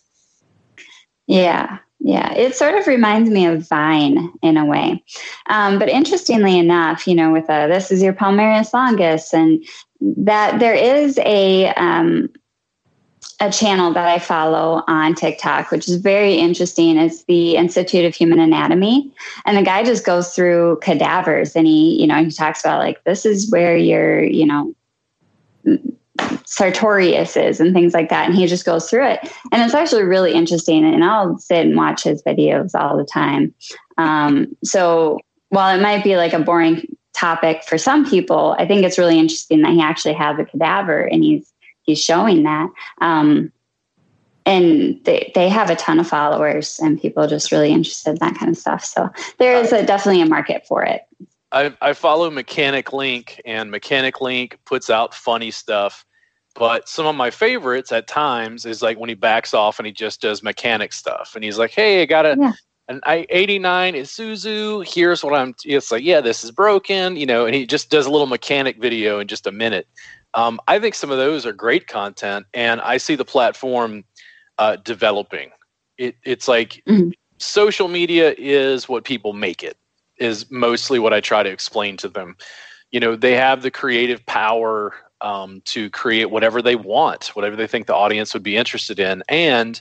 Yeah. Yeah, it sort of reminds me of Vine in a way. Um, but interestingly enough, you know, with a, this is your palmaris longus, and that there is a um, a channel that I follow on TikTok, which is very interesting. It's the Institute of Human Anatomy, and the guy just goes through cadavers, and he, you know, he talks about like this is where your, you know, sartorius is and things like that. And he just goes through it. And it's actually really interesting. And I'll sit and watch his videos all the time. Um, so while it might be like a boring topic for some people, I think it's really interesting that he actually has a cadaver and he's he's showing that. Um, and they, they have a ton of followers and people just really interested in that kind of stuff. So there is a, definitely a market for it. I, I follow Mechanic Link, and Mechanic Link puts out funny stuff. But some of my favorites at times is like when he backs off and he just does mechanic stuff, and he's like, "Hey, I got a yeah. an I eighty nine Isuzu. Here's what I'm." It's like, "Yeah, this is broken," you know, and he just does a little mechanic video in just a minute. Um, I think some of those are great content, and I see the platform uh, developing. It, it's like mm-hmm. social media is what people make it is mostly what I try to explain to them. You know, they have the creative power um, to create whatever they want, whatever they think the audience would be interested in. And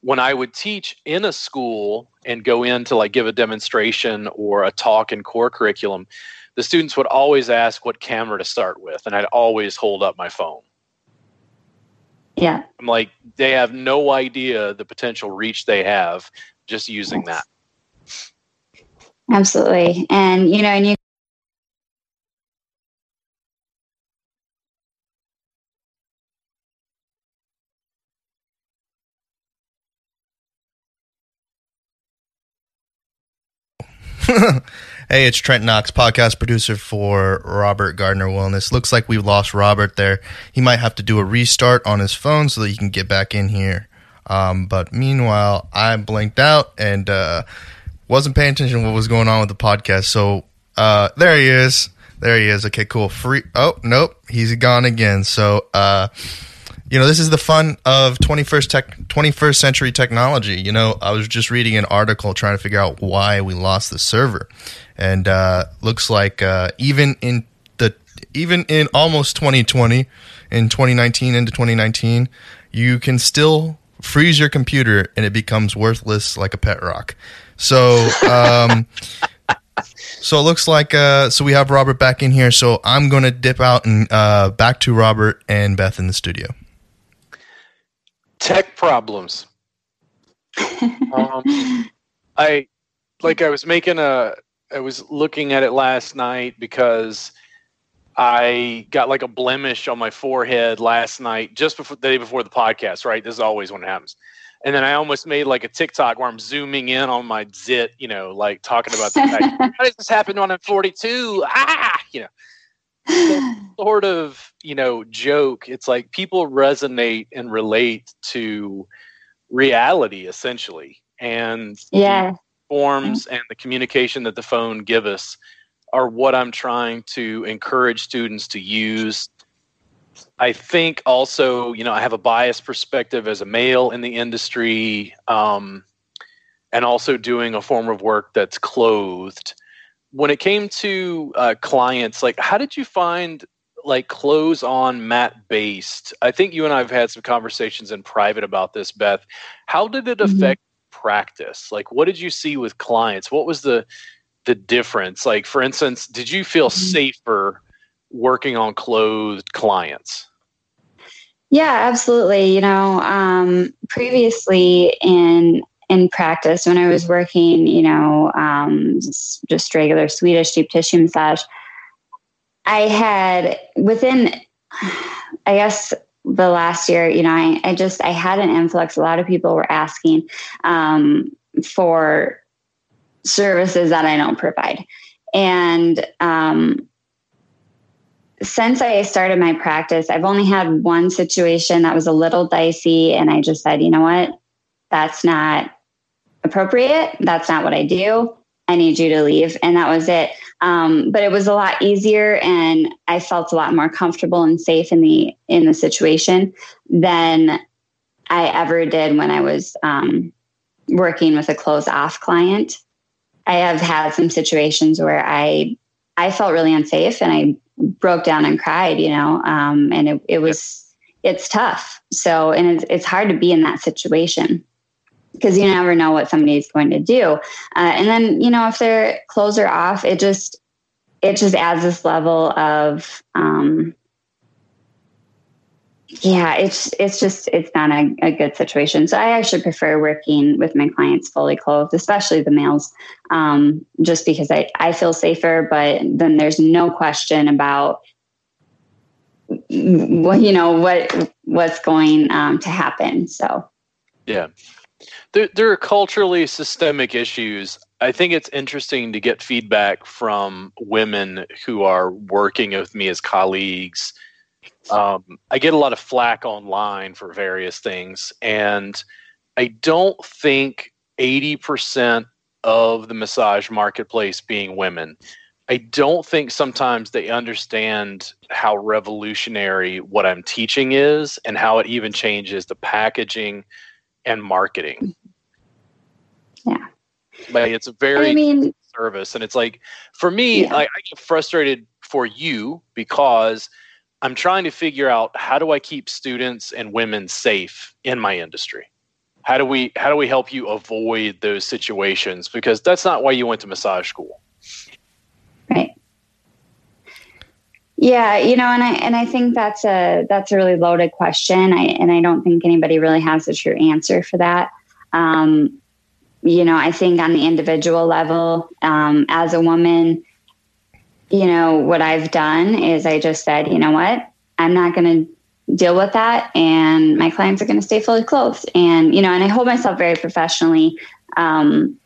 when I would teach in a school and go in to like give a demonstration or a talk in core curriculum, the students would always ask what camera to start with, and I'd always hold up my phone. Yeah. I'm like, they have no idea the potential reach they have just using that. Absolutely. And, you know, and you *laughs* hey, it's Trent Knox, podcast producer for Robert Gardner Wellness. Looks like we've lost Robert there. He might have to do a restart on his phone so that he can get back in here. Um, but meanwhile, I blinked out and uh, wasn't paying attention to what was going on with the podcast. So uh, there he is. There he is. Okay, cool. Free. Oh, nope. He's gone again. So, uh, you know, this is the fun of 21st tech, 21st century technology. You know, I was just reading an article trying to figure out why we lost the server, and uh, looks like uh, even in the even in almost 2020, in 2019 into 2019, you can still freeze your computer and it becomes worthless like a pet rock. So, um, *laughs* so it looks like uh, so we have Robert back in here. So I'm going to dip out and uh, back to Robert and Beth in the studio. Tech problems. *laughs* um, I like I was making a I was looking at it last night because I got like a blemish on my forehead last night, just before the day before the podcast. Right, this is always when it happens. And then I almost made like a TikTok where I'm zooming in on my zit, you know, like talking about the fact, *laughs* how does this happen when I'm 42? Ah, you know, *laughs* sort of you know joke it's like people resonate and relate to reality essentially and yeah forms and the communication that the phone give us are what I'm trying to encourage students to use. I think also, you know, I have a biased perspective as a male in the industry, um, and also doing a form of work that's clothed. When it came to uh, clients, like, how did you find like close on mat based? I think you and I have had some conversations in private about this, Beth. How did it mm-hmm. affect practice? Like, what did you see with clients? What was the the difference? Like, for instance, did you feel mm-hmm. safer working on clothed clients? Yeah, absolutely. You know, um, previously in in practice, when I was working, you know, um, just, regular Swedish deep tissue massage, I had within, *sighs* I guess, the last year, you know, I, I just I had an influx. A lot of people were asking um, for services that I don't provide. And um, since I started my practice, I've only had one situation that was a little dicey. And I just said, you know what? That's not appropriate. That's not what I do. I need you to leave. And that was it. Um, but it was a lot easier and I felt a lot more comfortable and safe in the in the situation than I ever did when I was um, working with a closed off client. I have had some situations where I I felt really unsafe and I broke down and cried, you know, um, and it, it was it's tough. So and it's it's hard to be in that situation because you never know what somebody's going to do. Uh, and then you know if their clothes are off, it just it just adds this level of um, yeah, it's it's just it's not a, a, good situation. So I actually prefer working with my clients fully clothed, especially the males, um, just because I, I feel safer. But then there's no question about what you know what what's going um, to happen. So yeah, there there are culturally systemic issues. I think it's interesting to get feedback from women who are working with me as colleagues um, I get a lot of flack online for various things, and I don't think 80% of the massage marketplace being women. I don't think sometimes they understand how revolutionary what I'm teaching is and how it even changes the packaging and marketing. Yeah. But it's a very I mean, service. And it's like, for me, yeah. I, I get frustrated for you because – I'm trying to figure out how do I keep students and women safe in my industry? How do we how do we help you avoid those situations because that's not why you went to massage school. Right. Yeah, you know, and I and I think that's a that's a really loaded question. I and I don't think anybody really has a true answer for that. Um, you know, I think on the individual level, um, as a woman, you know, what I've done is I just said, you know what, I'm not going to deal with that. And my clients are going to stay fully clothed. And, you know, and I hold myself very professionally. Um,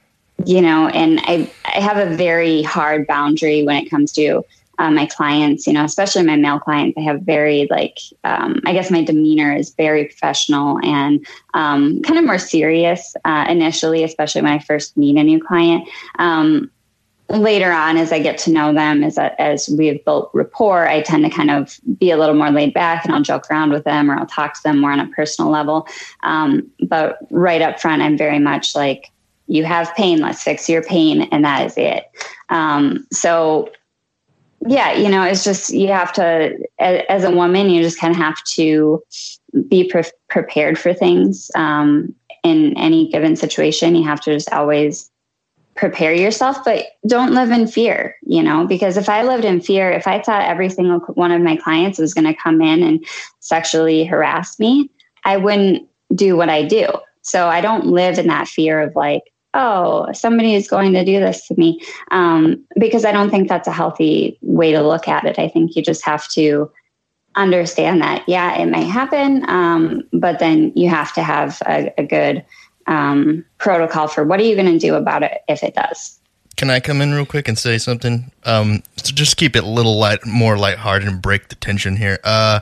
you know, and I, I have a very hard boundary when it comes to uh, my clients, you know, especially my male clients. I have very, like, um, I guess my demeanor is very professional and um, kind of more serious uh, initially, especially when I first meet a new client. Um, later on as i get to know them as as we've built rapport i tend to kind of be a little more laid back and i'll joke around with them or i'll talk to them more on a personal level. Um, but right up front i'm very much like you have pain let's fix your pain and that is it. Um, so yeah you know it's just you have to as a woman you just kind of have to be pre- prepared for things. Um, in any given situation you have to just always prepare yourself, but don't live in fear, you know, because if I lived in fear, if I thought every single one of my clients was going to come in and sexually harass me, I wouldn't do what I do. So I don't live in that fear of like, oh, somebody is going to do this to me. Um, because I don't think that's a healthy way to look at it. I think you just have to understand that, yeah, it may happen, um, but then you have to have a, a good um, protocol for what are you going to do about it if it does. Can I come in real quick and say something? Um, so just keep it a little light, more lighthearted, and break the tension here. Uh,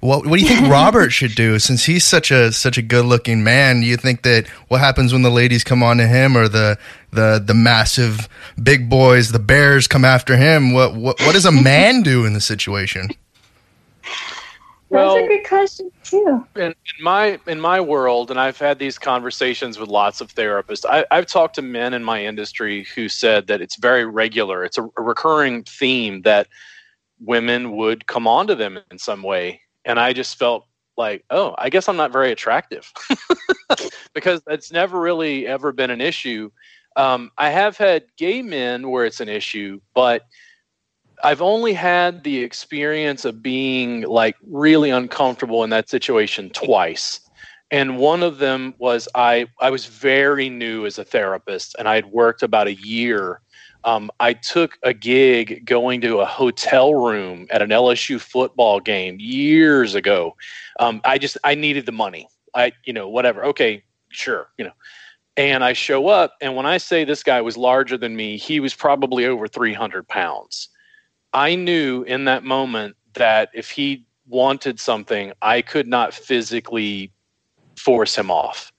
What, what do you think *laughs* Robert should do since he's such a such a good looking man? You think that what happens when the ladies come on to him or the the the massive big boys, the bears come after him? What what what does a *laughs* man do in the situation? Well, That's a good question too. In, in, my in my world, and I've had these conversations with lots of therapists. I, have talked to men in my industry who said that it's very regular. It's a, a recurring theme that women would come onto them in some way and I just felt like, oh, I guess I'm not very attractive *laughs* because it's never really ever been an issue. Um, I have had gay men where it's an issue, but I've only had the experience of being like really uncomfortable in that situation twice. And one of them was I I was very new as a therapist and I had worked about a year um, I took a gig going to a hotel room at an LSU football game years ago. Um, I just I needed the money. I you know whatever. Okay, sure. You know, and I show up, and when I say this guy was larger than me, he was probably over three hundred pounds. I knew in that moment that if he wanted something, I could not physically force him off.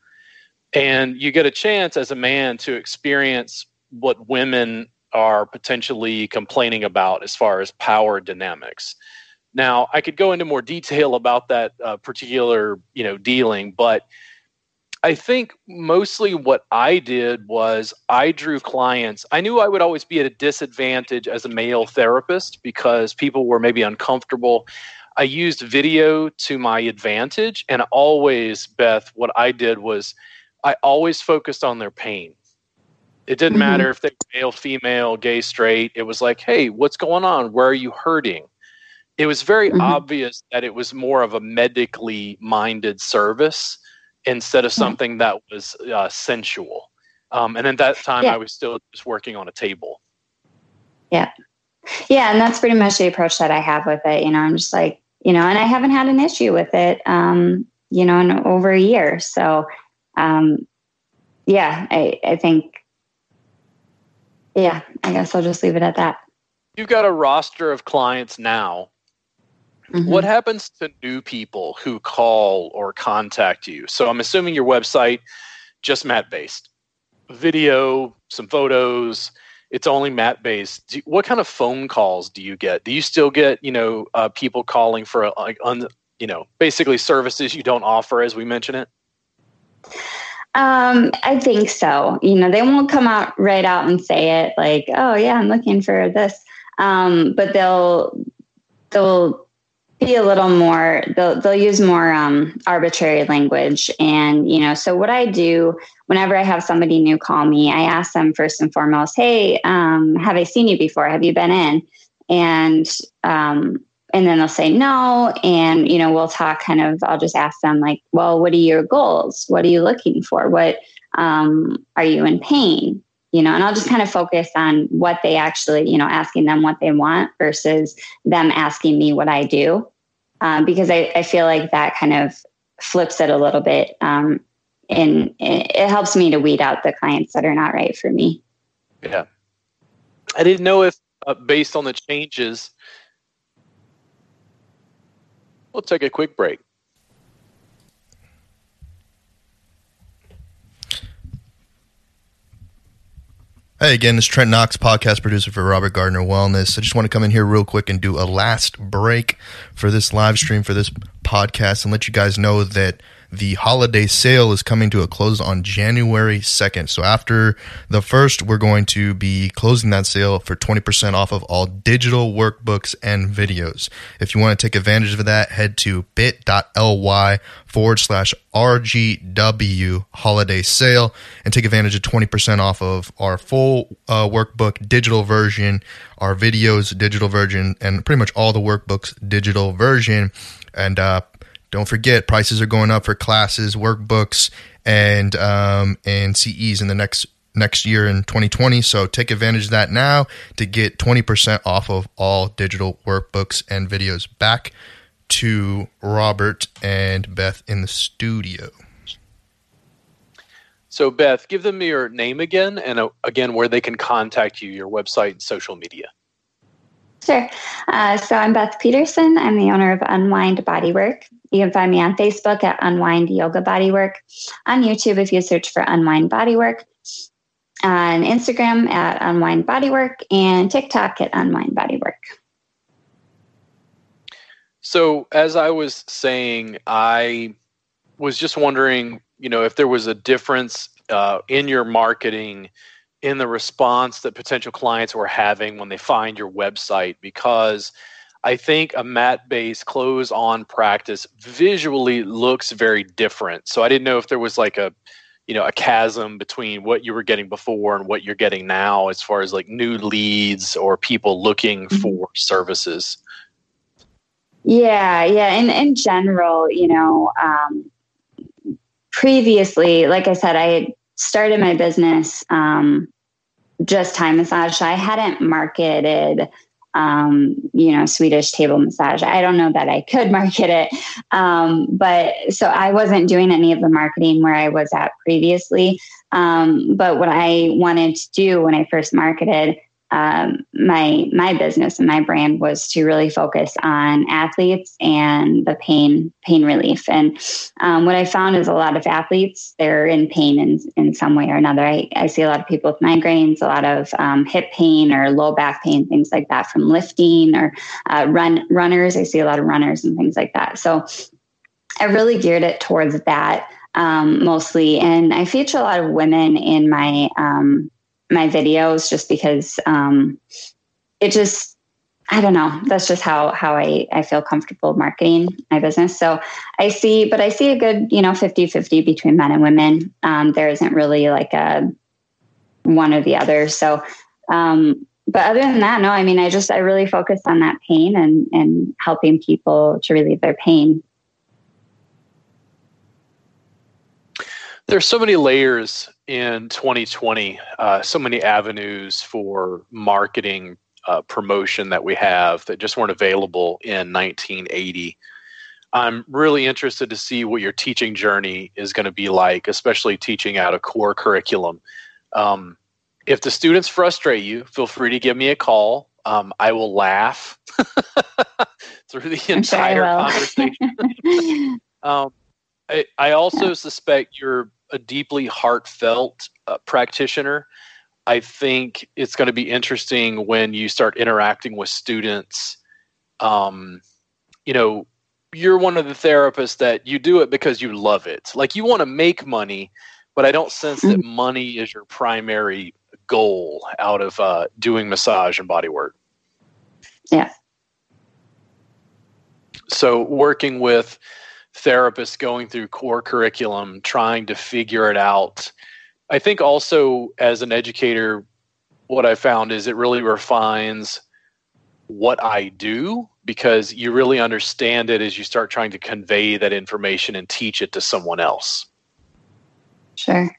And you get a chance as a man to experience what women are potentially complaining about as far as power dynamics. Now, I could go into more detail about that uh, particular, you know, dealing, but I think mostly what I did was I drew clients. I knew I would always be at a disadvantage as a male therapist because people were maybe uncomfortable. I used video to my advantage, and always, Beth, what I did was I always focused on their pain. It didn't mm-hmm. matter if they were male, female, gay, straight. It was like, hey, what's going on? Where are you hurting? It was very mm-hmm. obvious that it was more of a medically minded service instead of something that was uh, sensual. Um, and at that time, yeah. I was still just working on a table. Yeah. Yeah. And that's pretty much the approach that I have with it. You know, I'm just like, you know, and I haven't had an issue with it, um, you know, in over a year. So, um, yeah, I, I think yeah, I guess I'll just leave it at that. You've got a roster of clients now. Mm-hmm. What happens to new people who call or contact you? So I'm assuming your website just mat based, video, some photos. It's only mat based. what kind of phone calls do you get? Do you still get you know uh, people calling for like un, you know basically services you don't offer as we mentioned it? Um, I think so. You know, they won't come out right out and say it like, "Oh yeah, I'm looking for this," um, but they'll they'll be a little more. They'll they'll use more um, arbitrary language, and you know. So what I do whenever I have somebody new call me, I ask them first and foremost, "Hey, um, have I seen you before? Have you been in?" And um, and then they'll say no and you know we'll talk kind of i'll just ask them like well what are your goals what are you looking for what um, are you in pain you know and i'll just kind of focus on what they actually you know asking them what they want versus them asking me what i do. Um, because I, I feel like that kind of flips it a little bit um, and it helps me to weed out the clients that are not right for me. Yeah. I didn't know if uh, based on the changes We'll take a quick break. Hey, again, this is Trent Knox, podcast producer for Robert Gardner Wellness. I just want to come in here real quick and do a last break for this live stream for this podcast and let you guys know that the holiday sale is coming to a close on January 2nd. So after the first, we're going to be closing that sale for 20% off of all digital workbooks and videos. If you want to take advantage of that, head to bit.ly forward slash RGW holiday sale and take advantage of 20% off of our full uh, workbook digital version, our videos digital version, and pretty much all the workbooks digital version. And uh, don't forget, prices are going up for classes, workbooks, and um, and CEs in the next next year in 2020. So take advantage of that now to get 20% off of all digital workbooks and videos. Back to Robert and Beth in the studio. So, Beth, give them your name again and uh, again where they can contact you, your website and social media. Sure. Uh, so I'm Beth Peterson. I'm the owner of Unwind Bodywork. You can find me on Facebook at Unwind Yoga Bodywork, on YouTube if you search for Unwind Bodywork, on Instagram at Unwind Bodywork, and TikTok at Unwind Bodywork. So, as I was saying, I was just wondering, you know, if there was a difference uh, in your marketing in the response that potential clients were having when they find your website because I think a mat based close on practice visually looks very different. So I didn't know if there was like a you know a chasm between what you were getting before and what you're getting now as far as like new leads or people looking mm-hmm. for services. Yeah, yeah. In in general, you know, um, previously, like I said, I started my business um, just Thai massage. I hadn't marketed, um, you know, Swedish table massage. I don't know that I could *laughs* market it, um, but so I wasn't doing any of the marketing where I was at previously. Um, but what I wanted to do when I first marketed um, my my business and my brand was to really focus on athletes and the pain pain relief. And um, what I found is a lot of athletes they're in pain in in some way or another. I, I see a lot of people with migraines, a lot of um, hip pain or low back pain, things like that from lifting or uh, run runners. I see a lot of runners and things like that. So I really geared it towards that um, mostly, and I feature a lot of women in my um, my videos just because um, it just I don't know. That's just how how I, I feel comfortable marketing my business. So I see, but I see a good, you know, 50 50 between men and women. Um, there isn't really like a one or the other. So, um, but other than that, no, I mean, I just, I really focus on that pain and, and helping people to relieve their pain. There's so many layers in 2020, uh, so many avenues for marketing uh, promotion that we have that just weren't available in 1980. I'm really interested to see what your teaching journey is going to be like, especially teaching out a core curriculum. Um, if the students frustrate you, feel free to give me a call. Um, I will laugh *laughs* through the entire conversation. *laughs* um, I, I also suspect you're a deeply heartfelt uh, practitioner. I think it's going to be interesting when you start interacting with students. Um, you know, you're one of the therapists that you do it because you love it. Like you want to make money, but I don't sense that mm-hmm. money is your primary goal out of uh, doing massage and body work. Yeah. So working with therapists going through core curriculum trying to figure it out. I think also as an educator, what I found is it really refines what I do because you really understand it as you start trying to convey that information and teach it to someone else. Sure.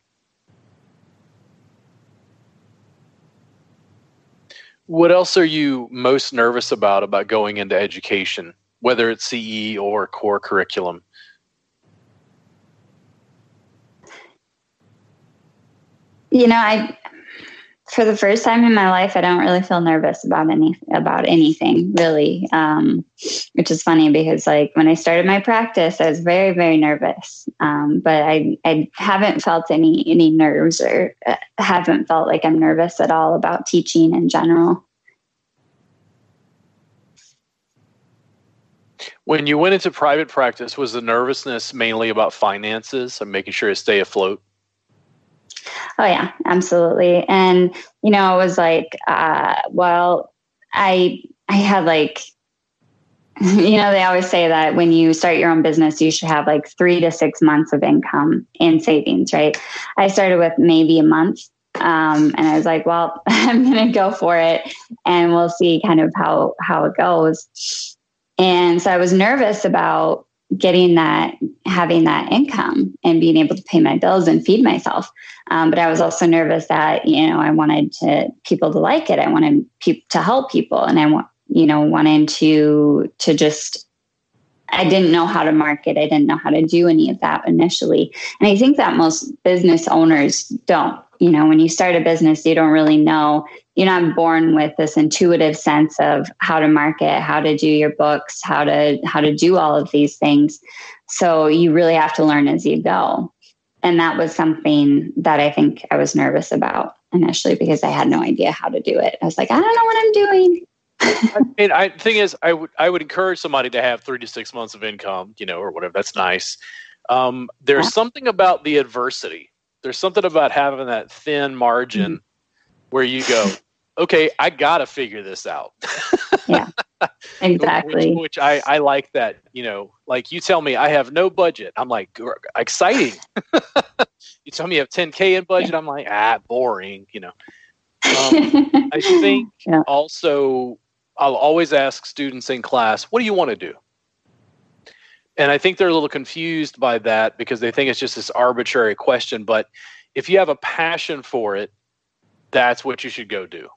What else are you most nervous about about going into education? Whether it's CE or core curriculum? You know, I for the first time in my life, I don't really feel nervous about any about anything really, um, which is funny because like when I started my practice, I was very very nervous, um, but I I haven't felt any any nerves or uh, haven't felt like I'm nervous at all about teaching in general. When you went into private practice, was the nervousness mainly about finances and making sure to stay afloat? Oh yeah, absolutely. And you know, it was like, uh, well, I I had like, *laughs* you know, they always say that when you start your own business, you should have like three to six months of income in savings, right? I started with maybe a month. Um, and I was like, well, *laughs* I'm going to go for it and we'll see kind of how, how it goes. And so I was nervous about getting that, having that income and being able to pay my bills and feed myself. Um, but I was also nervous that, you know, I wanted to people to like it. I wanted people to help people and I want, you know, wanted to, to just, I didn't know how to market. I didn't know how to do any of that initially. And I think that most business owners don't, you know, when you start a business, you don't really know you're not born with this intuitive sense of how to market, how to do your books, how to how to do all of these things. So you really have to learn as you go. And that was something that I think I was nervous about initially because I had no idea how to do it. I was like, I don't know what I'm doing. *laughs* I mean, I thing is, I would I would encourage somebody to have three to six months of income, you know, or whatever. That's nice. Um, there's yeah. something about the adversity. There's something about having that thin margin mm-hmm. where you go, okay, I gotta figure this out. yeah, *laughs* exactly. which, which, I I like that. You know, like you tell me I have no budget. I'm like exciting. *laughs* you tell me you have 10k in budget. I'm like ah boring. You know. Um, *laughs* I think yeah. also I'll always ask students in class, what do you want to do? And I think they're a little confused by that because they think it's just this arbitrary question. But if you have a passion for it, that's what you should go do.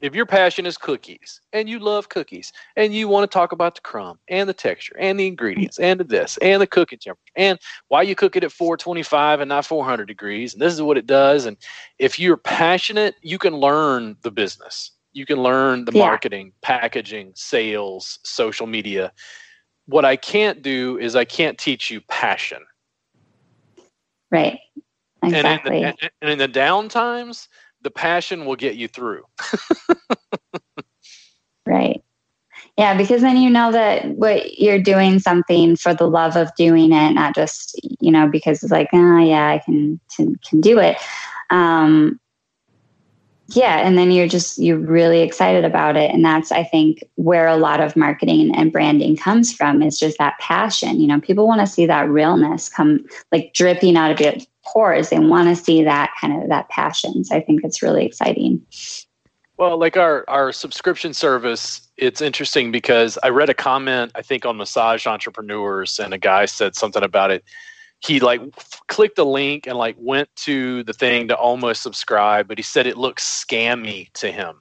If your passion is cookies and you love cookies and you want to talk about the crumb and the texture and the ingredients and the this and the cooking temperature and why you cook it at 425 and not 400 degrees and this is what it does and if you're passionate you can learn the business you can learn the yeah. marketing, packaging, sales, social media. What I can't do is I can't teach you passion. Right. Exactly. And in the, and in the down times, the passion will get you through. *laughs* right. Yeah, because then you know that what you're doing something for the love of doing it, not just you know because it's like, oh yeah, I can can, can do it. Um, yeah and then you're just you're really excited about it and that's i think where a lot of marketing and branding comes from is just that passion you know people want to see that realness come like dripping out of your pores they want to see that kind of that passion so i think it's really exciting well like our our subscription service it's interesting because i read a comment i think on massage entrepreneurs and a guy said something about it he like clicked a link and like went to the thing to almost subscribe, but he said it looked scammy to him.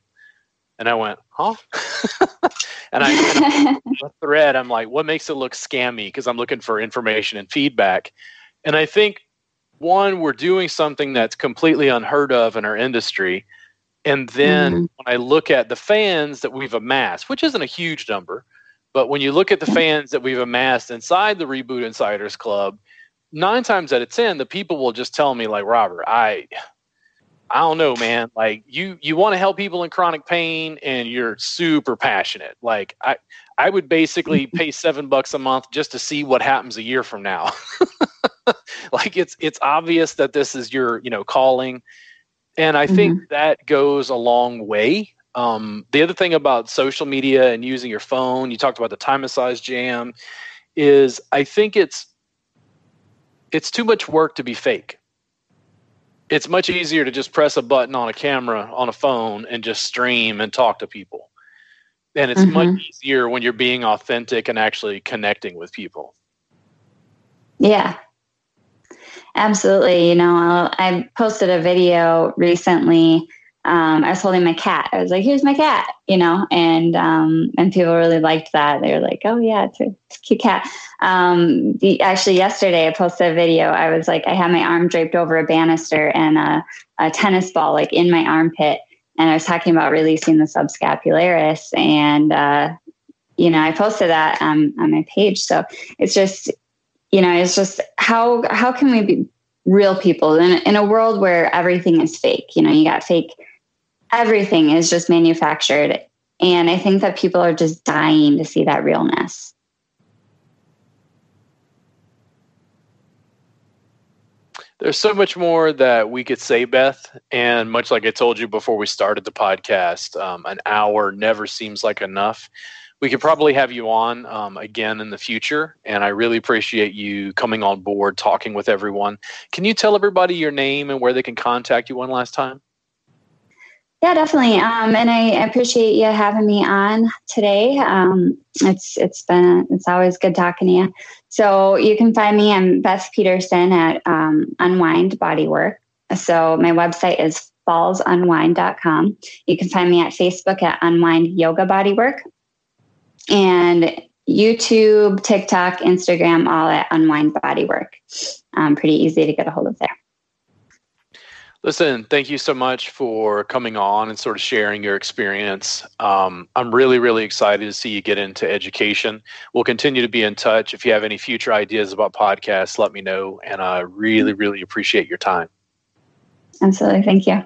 And I went, huh? *laughs* and I *laughs* thread. I'm like, what makes it look scammy? Because I'm looking for information and feedback. And I think one, we're doing something that's completely unheard of in our industry. And then mm-hmm. when I look at the fans that we've amassed, which isn't a huge number, but when you look at the fans that we've amassed inside the Reboot Insiders Club, nine times out of ten, the people will just tell me like, Robert, I, I don't know, man. Like you, you want to help people in chronic pain, and you're super passionate. Like I, I would basically pay seven bucks a month just to see what happens a year from now. *laughs* like it's it's obvious that this is your you know calling, and I mm-hmm. think that goes a long way. Um, the other thing about social media and using your phone, you talked about the time massage jam, is I think it's it's too much work to be fake. It's much easier to just press a button on a camera on a phone and just stream and talk to people. And it's mm-hmm. much easier when you're being authentic and actually connecting with people. Yeah. Absolutely. You know, I posted a video recently um, I was holding my cat. I was like, "Here's my cat," you know, and um, and people really liked that. They were like, "Oh yeah, it's a, it's a cute cat." Um, the, actually, yesterday I posted a video. I was like, I had my arm draped over a banister and a, a tennis ball like in my armpit, and I was talking about releasing the subscapularis, and uh, you know, I posted that on on my page. So it's just, you know, it's just how how can we be real people in in a world where everything is fake? You know, you got fake everything is just manufactured. And I think that people are just dying to see that realness. There's so much more that we could say, Beth. And much like I told you before we started the podcast, um, an hour never seems like enough. We could probably have you on um, again in the future. And I really appreciate you coming on board, talking with everyone. Can you tell everybody your name and where they can contact you one last time? Yeah, definitely. Um, and I appreciate you having me on today. Um, it's it's been it's always good talking to you. So you can find me. I'm Beth Peterson at um, Unwind Bodywork. So my website is fallsunwind.com. You can find me at Facebook at Unwind Yoga Bodywork, and YouTube, TikTok, Instagram, all at Unwind Bodywork. Um, pretty easy to get a hold of there. Listen, thank you so much for coming on and sort of sharing your experience. Um, I'm really, really excited to see you get into education. We'll continue to be in touch. If you have any future ideas about podcasts, let me know. And I really, really appreciate your time. Absolutely. Thank you.